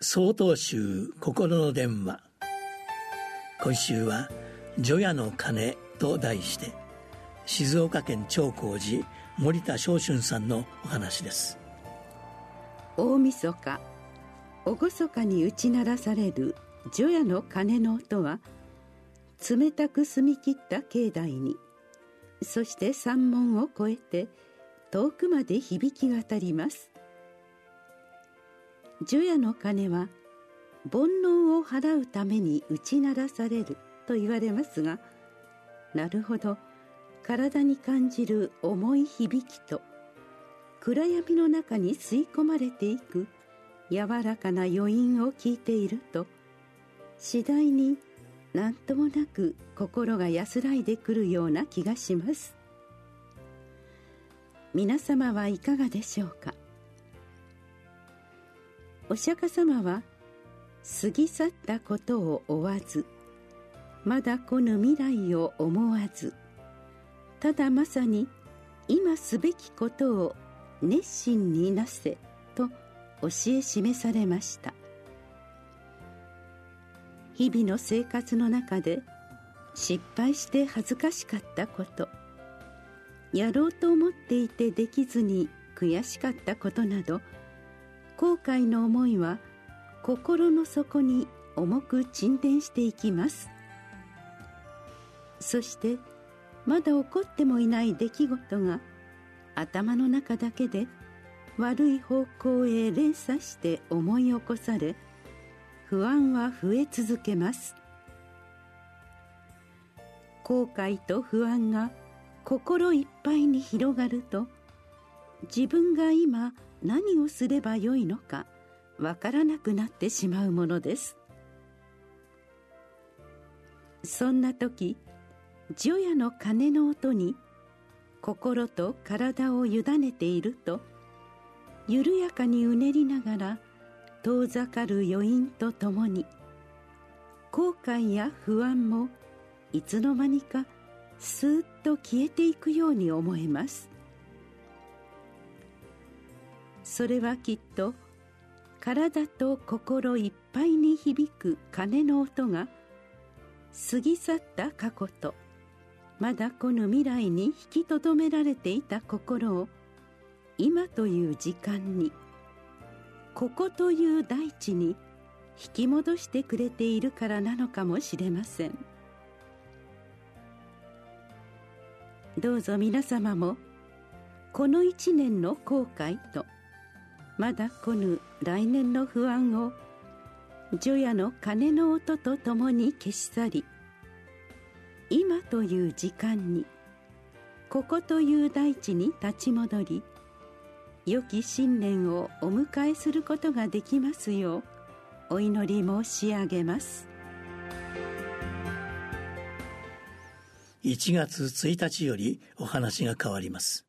総統集心の電話。今週は「除夜の鐘」と題して静岡県長光寺森田昇春さんのお話です。大晦日厳かに打ち鳴らされる除夜の鐘の音は冷たく澄み切った境内にそして山門を越えて遠くまで響き渡ります。除夜の鐘は煩悩を払うために打ち鳴らされると言われますがなるほど。体に感じる重い響きと暗闇の中に吸い込まれていく柔らかな余韻を聞いていると次第に何ともなく心が安らいでくるような気がします。皆様はいかがでしょうか？お釈迦様は過ぎ去ったことを追わずまだ来ぬ未来を思わずただまさに今すべきことを熱心になせと教え示されました。日々の生活の中で失敗して恥ずかしかったことやろうと思っていてできずに悔しかったことなど後悔の思いは心の底に重く沈殿していきます。そしてまだ起こってもいない出来事が頭の中だけで悪い方向へ連鎖して思い起こされ不安は増え続けます。後悔と不安が心いっぱいに広がると自分が今何をすればよいのかわからなくなってしまうものです。そんな時除夜の鐘の音に心と体を委ねていると緩やかにうねりながら遠ざかる余韻とともに後悔や不安もいつの間にかスーッと消えていくように思えます。それはきっと体と心いっぱいに響く鐘の音が過ぎ去った過去とまだ来ぬ未来に引きとどめられていた心を今という時間にここという大地に引き戻してくれているからなのかもしれません。どうぞ皆様もこの一年の後悔とまだ来ぬ来年の不安を除夜の鐘の音とともに消し去り今という時間にここという大地に立ち戻り良き新年をお迎えすることができますようお祈り申し上げます。1月1日よりお話が変わります。